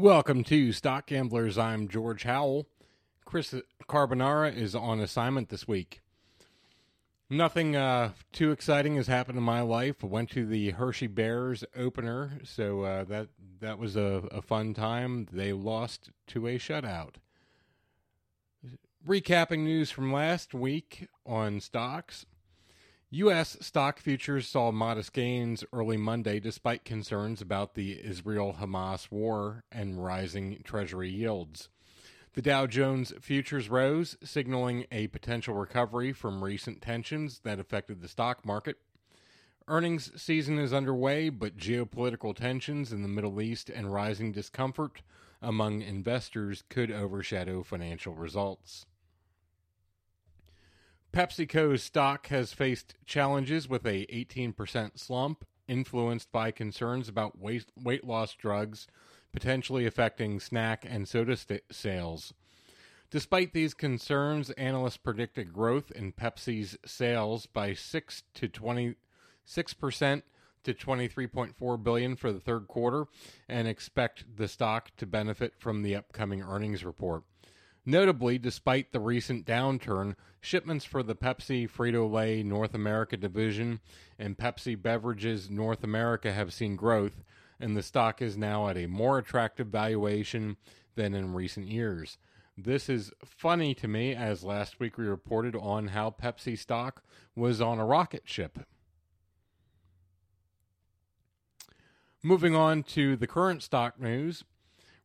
Welcome to Stock Gamblers. I'm George Howell. Chris Carbonara is on assignment this week. Nothing uh, too exciting has happened in my life. I went to the Hershey Bears opener, so uh, that that was a, a fun time. They lost to a shutout. Recapping news from last week on stocks. U.S. stock futures saw modest gains early Monday despite concerns about the Israel Hamas war and rising Treasury yields. The Dow Jones futures rose, signaling a potential recovery from recent tensions that affected the stock market. Earnings season is underway, but geopolitical tensions in the Middle East and rising discomfort among investors could overshadow financial results. PepsiCo's stock has faced challenges with a 18% slump influenced by concerns about weight, weight loss drugs potentially affecting snack and soda st- sales. Despite these concerns, analysts predicted growth in Pepsi's sales by 6 to 26% to 23.4 billion for the third quarter and expect the stock to benefit from the upcoming earnings report. Notably, despite the recent downturn, shipments for the Pepsi Frito Lay North America division and Pepsi Beverages North America have seen growth, and the stock is now at a more attractive valuation than in recent years. This is funny to me, as last week we reported on how Pepsi stock was on a rocket ship. Moving on to the current stock news.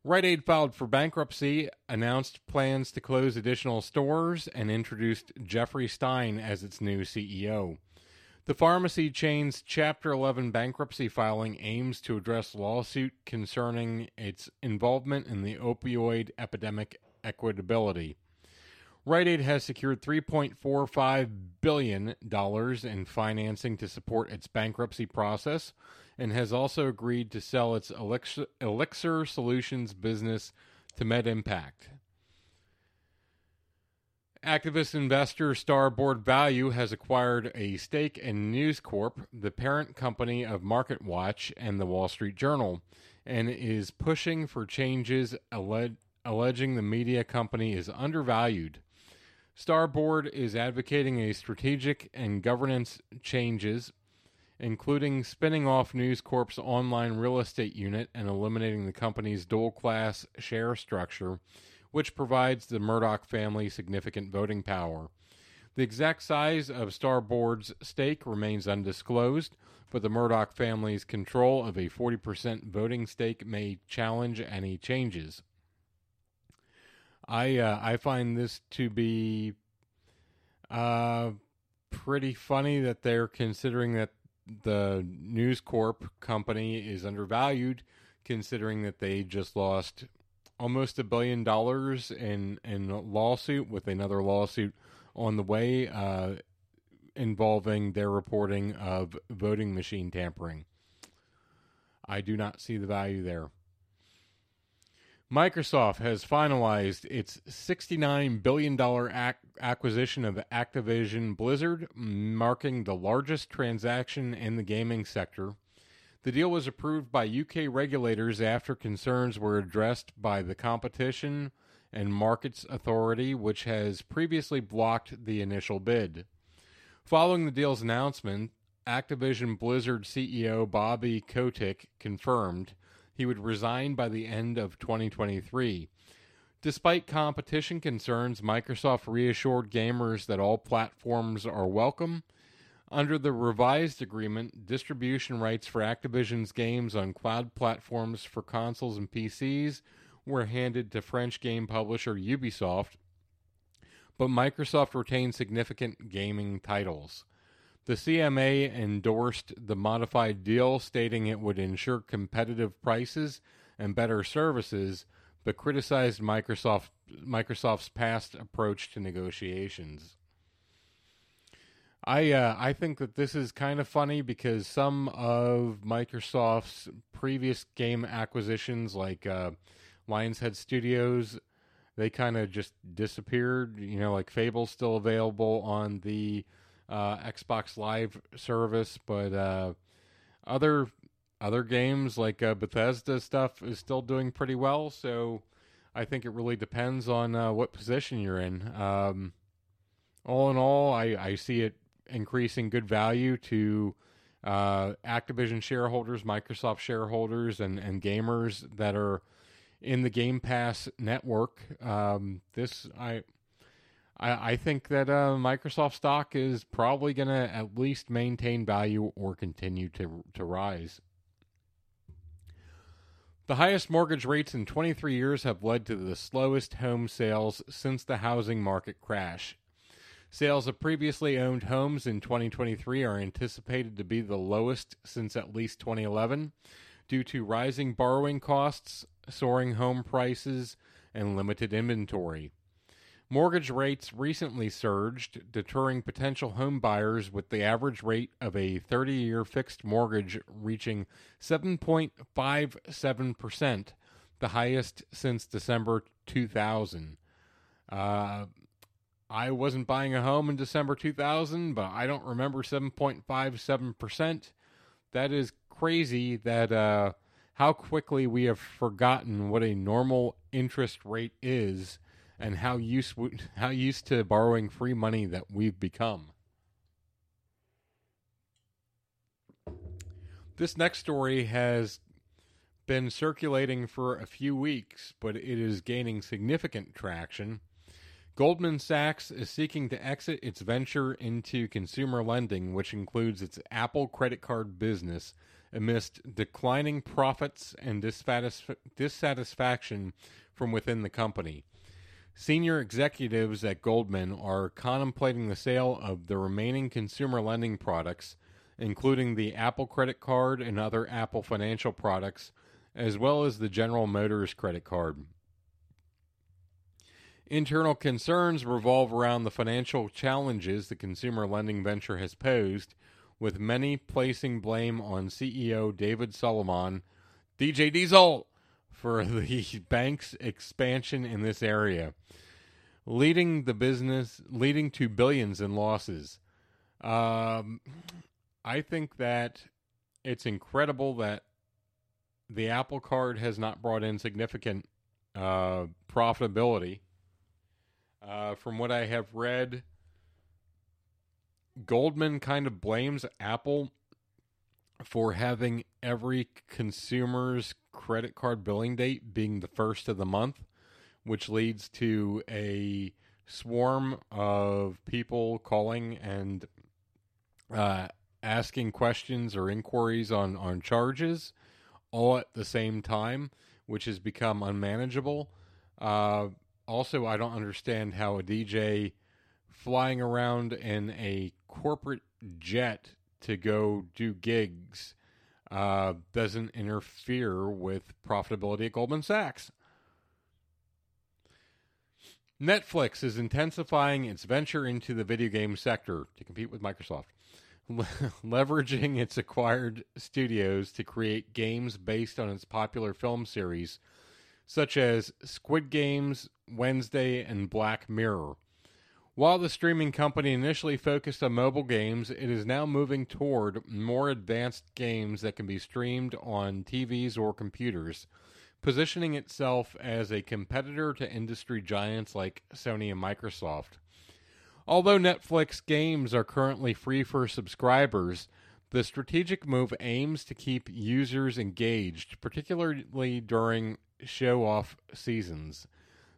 Rite Aid filed for bankruptcy, announced plans to close additional stores, and introduced Jeffrey Stein as its new CEO. The pharmacy chain's Chapter 11 bankruptcy filing aims to address lawsuit concerning its involvement in the opioid epidemic equitability. Rite Aid has secured $3.45 billion in financing to support its bankruptcy process, and has also agreed to sell its Elixir, Elixir Solutions business to MedImpact. Activist investor Starboard Value has acquired a stake in News Corp, the parent company of MarketWatch and the Wall Street Journal, and is pushing for changes alleging the media company is undervalued. Starboard is advocating a strategic and governance changes including spinning off News Corp's online real estate unit and eliminating the company's dual class share structure, which provides the Murdoch family significant voting power. The exact size of Starboard's stake remains undisclosed, but the Murdoch family's control of a 40% voting stake may challenge any changes. I uh, I find this to be uh, pretty funny that they're considering that the News Corp company is undervalued, considering that they just lost almost a billion dollars in in lawsuit with another lawsuit on the way uh, involving their reporting of voting machine tampering. I do not see the value there. Microsoft has finalized its $69 billion ac- acquisition of Activision Blizzard, marking the largest transaction in the gaming sector. The deal was approved by UK regulators after concerns were addressed by the Competition and Markets Authority, which has previously blocked the initial bid. Following the deal's announcement, Activision Blizzard CEO Bobby Kotick confirmed he would resign by the end of 2023. Despite competition concerns, Microsoft reassured gamers that all platforms are welcome. Under the revised agreement, distribution rights for Activision's games on cloud platforms for consoles and PCs were handed to French game publisher Ubisoft, but Microsoft retained significant gaming titles. The CMA endorsed the modified deal, stating it would ensure competitive prices and better services, but criticized Microsoft, Microsoft's past approach to negotiations. I uh, I think that this is kind of funny because some of Microsoft's previous game acquisitions, like uh, Lionshead Studios, they kind of just disappeared. You know, like Fable's still available on the uh, Xbox Live service, but uh, other other games like uh, Bethesda stuff is still doing pretty well. So I think it really depends on uh, what position you're in. Um, all in all, I, I see it increasing good value to uh, Activision shareholders, Microsoft shareholders, and, and gamers that are in the Game Pass network. Um, this I, I I think that uh, Microsoft stock is probably going to at least maintain value or continue to to rise. The highest mortgage rates in 23 years have led to the slowest home sales since the housing market crash. Sales of previously owned homes in 2023 are anticipated to be the lowest since at least 2011 due to rising borrowing costs, soaring home prices, and limited inventory. Mortgage rates recently surged, deterring potential home buyers with the average rate of a 30 year fixed mortgage reaching 7.57%, the highest since December 2000. Uh, I wasn't buying a home in December 2000, but I don't remember 7.57%. That is crazy that uh, how quickly we have forgotten what a normal interest rate is and how used how used to borrowing free money that we've become. This next story has been circulating for a few weeks, but it is gaining significant traction. Goldman Sachs is seeking to exit its venture into consumer lending, which includes its Apple credit card business, amidst declining profits and dissatisfaction from within the company. Senior executives at Goldman are contemplating the sale of the remaining consumer lending products, including the Apple credit card and other Apple financial products, as well as the General Motors credit card. Internal concerns revolve around the financial challenges the consumer lending venture has posed, with many placing blame on CEO David Solomon, DJ Diesel, for the bank's expansion in this area, leading the business leading to billions in losses. Um, I think that it's incredible that the Apple Card has not brought in significant uh, profitability. Uh, from what I have read, Goldman kind of blames Apple for having every consumer's credit card billing date being the first of the month, which leads to a swarm of people calling and uh, asking questions or inquiries on, on charges all at the same time, which has become unmanageable. Uh, also, I don't understand how a DJ flying around in a corporate jet to go do gigs uh, doesn't interfere with profitability at Goldman Sachs. Netflix is intensifying its venture into the video game sector to compete with Microsoft, leveraging its acquired studios to create games based on its popular film series, such as Squid Games, Wednesday, and Black Mirror. While the streaming company initially focused on mobile games, it is now moving toward more advanced games that can be streamed on TVs or computers, positioning itself as a competitor to industry giants like Sony and Microsoft. Although Netflix games are currently free for subscribers, the strategic move aims to keep users engaged, particularly during show off seasons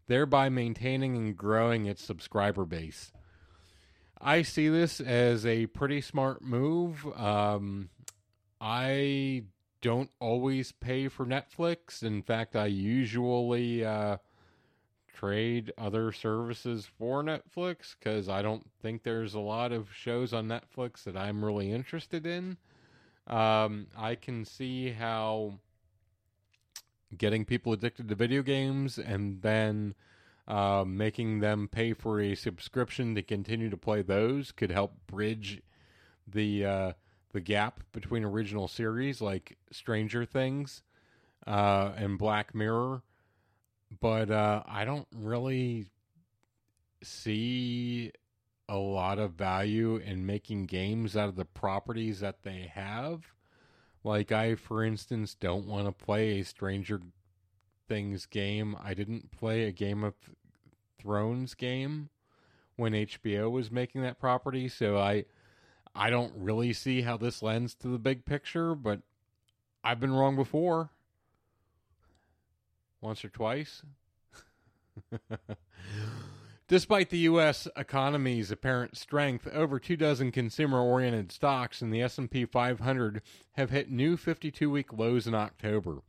thereby maintaining and growing its subscriber base. I see this as a pretty smart move. Um, I don't always pay for Netflix. In fact, I usually uh, trade other services for Netflix because I don't think there's a lot of shows on Netflix that I'm really interested in. Um, I can see how getting people addicted to video games and then uh, making them pay for a subscription to continue to play those could help bridge the uh, the gap between original series like Stranger Things uh, and Black Mirror. But uh, I don't really see a lot of value in making games out of the properties that they have Like, I, for instance, don't want to play a Stranger Things game. I didn't play a Game of Thrones game when HBO was making that property, so I I don't really see how this lends to the big picture, but I've been wrong before. Once or twice. Despite the U.S. economy's apparent strength, over two dozen consumer-oriented stocks in the S&P 500 have hit new 52-week lows in October.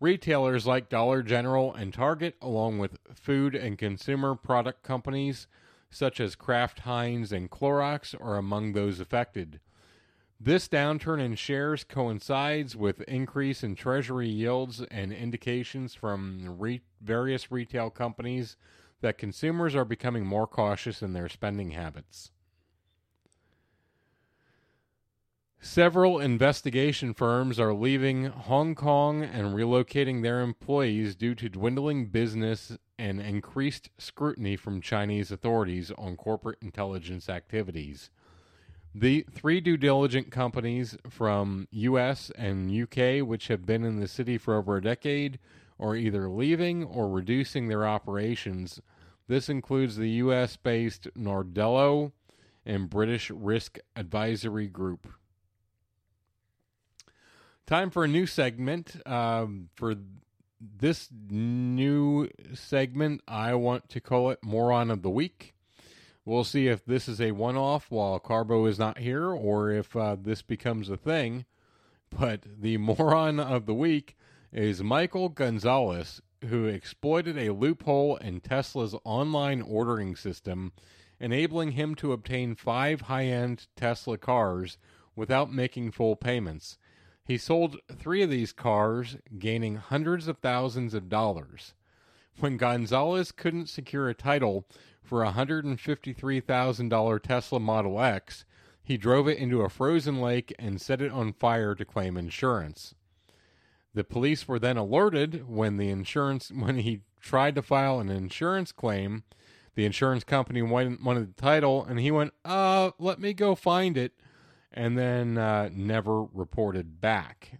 Retailers like Dollar General and Target, along with food and consumer product companies such as Kraft Heinz and Clorox, are among those affected. This downturn in shares coincides with increase in treasury yields and indications from re- various retail companies that consumers are becoming more cautious in their spending habits. Several investigation firms are leaving Hong Kong and relocating their employees due to dwindling business and increased scrutiny from Chinese authorities on corporate intelligence activities. The three due diligent companies from US and UK, which have been in the city for over a decade, are either leaving or reducing their operations this includes the U.S. based Nardello and British Risk Advisory Group. Time for a new segment. Um, for this new segment, I want to call it Moron of the Week. We'll see if this is a one off while Carbo is not here or if uh, this becomes a thing. But the moron of the week is Michael Gonzalez, who exploited a loophole in Tesla's online ordering system, enabling him to obtain five high end Tesla cars without making full payments. He sold three of these cars, gaining hundreds of thousands of dollars. When Gonzalez couldn't secure a title for a $153,000 Tesla Model X, he drove it into a frozen lake and set it on fire to claim insurance. The police were then alerted when the insurance when he tried to file an insurance claim. The insurance company wanted, the title, and he went, "Uh, let me go find it," and then uh, never reported back.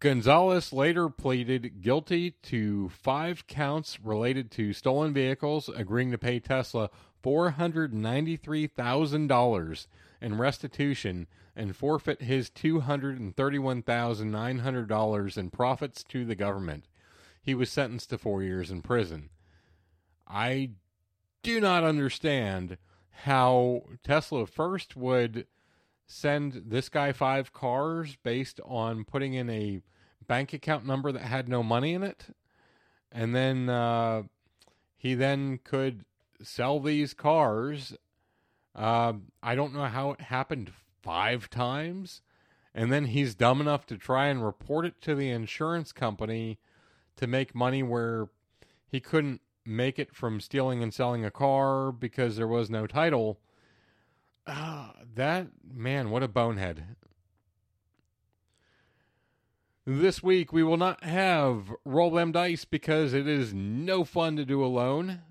Gonzalez later pleaded guilty to five counts related to stolen vehicles, agreeing to pay Tesla $493,000 in restitution and forfeit his $231,900 in profits to the government. He was sentenced to four years in prison. I do not understand how Tesla first would send this guy five cars based on putting in a bank account number that had no money in it. And then uh, he then could sell these cars. Uh, I don't know how it happened five times. And then he's dumb enough to try and report it to the insurance company to make money where he couldn't make it from stealing and selling a car because there was no title. Ah, that man, what a bonehead. This week we will not have roll them dice because it is no fun to do alone.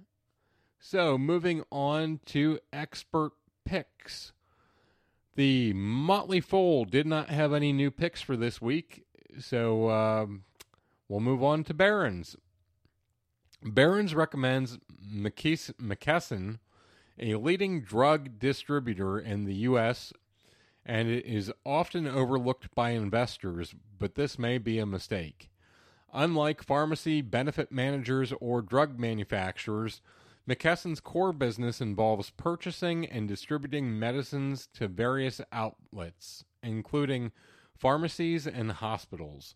So, moving on to expert picks. The Motley Fool did not have any new picks for this week, so um, we'll move on to Barron's. Barron's recommends McKesson, a leading drug distributor in the U.S., and it is often overlooked by investors, but this may be a mistake. Unlike pharmacy benefit managers or drug manufacturers, McKesson's core business involves purchasing and distributing medicines to various outlets, including pharmacies and hospitals.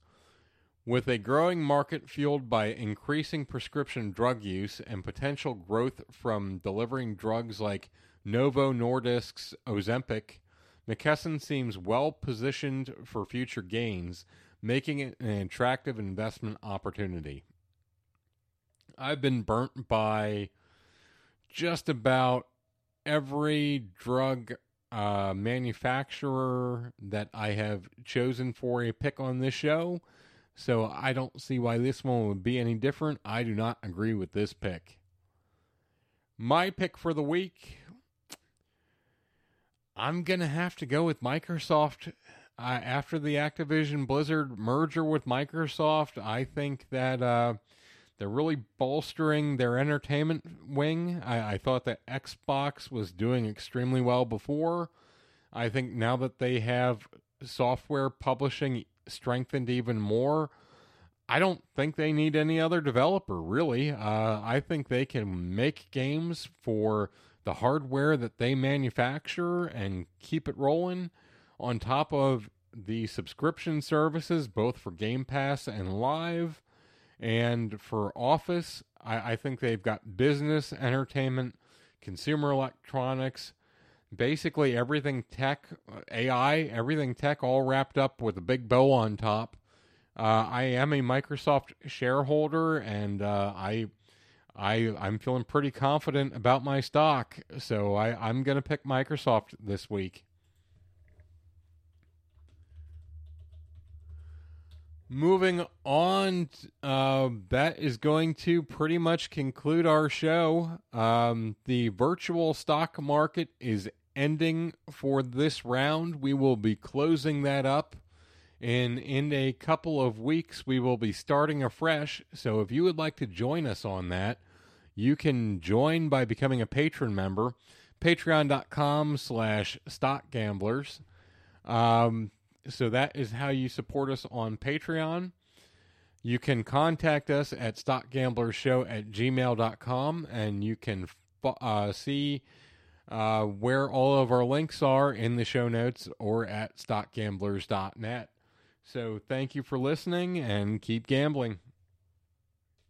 With a growing market fueled by increasing prescription drug use and potential growth from delivering drugs like Novo Nordisk's Ozempic, McKesson seems well positioned for future gains, making it an attractive investment opportunity. I've been burnt by just about every drug uh, manufacturer that I have chosen for a pick on this show. So I don't see why this one would be any different. I do not agree with this pick. My pick for the week, I'm going to have to go with Microsoft uh, after the Activision Blizzard merger with Microsoft, I think that uh, they're really bolstering their entertainment wing. I, I thought that Xbox was doing extremely well before. I think now that they have software publishing strengthened even more, I don't think they need any other developer, really. Uh, I think they can make games for the hardware that they manufacture and keep it rolling on top of the subscription services, both for Game Pass and Live. And for Office, I, I think they've got business, entertainment, consumer electronics, basically everything tech, AI, everything tech, all wrapped up with a big bow on top. Uh, I am a Microsoft shareholder, and uh, I, I, I'm feeling pretty confident about my stock. So I, I'm going to pick Microsoft this week. Moving on, uh, that is going to pretty much conclude our show. Um, the virtual stock market is ending for this round. We will be closing that up. And in a couple of weeks, we will be starting afresh. So if you would like to join us on that, you can join by becoming a patron member. Patreon.com slash stock gamblers. Um, so that is how you support us on Patreon. You can contact us at stockgamblershow at gmail.com and you can uh, see uh, where all of our links are in the show notes or at stockgamblers.net. So thank you for listening and keep gambling.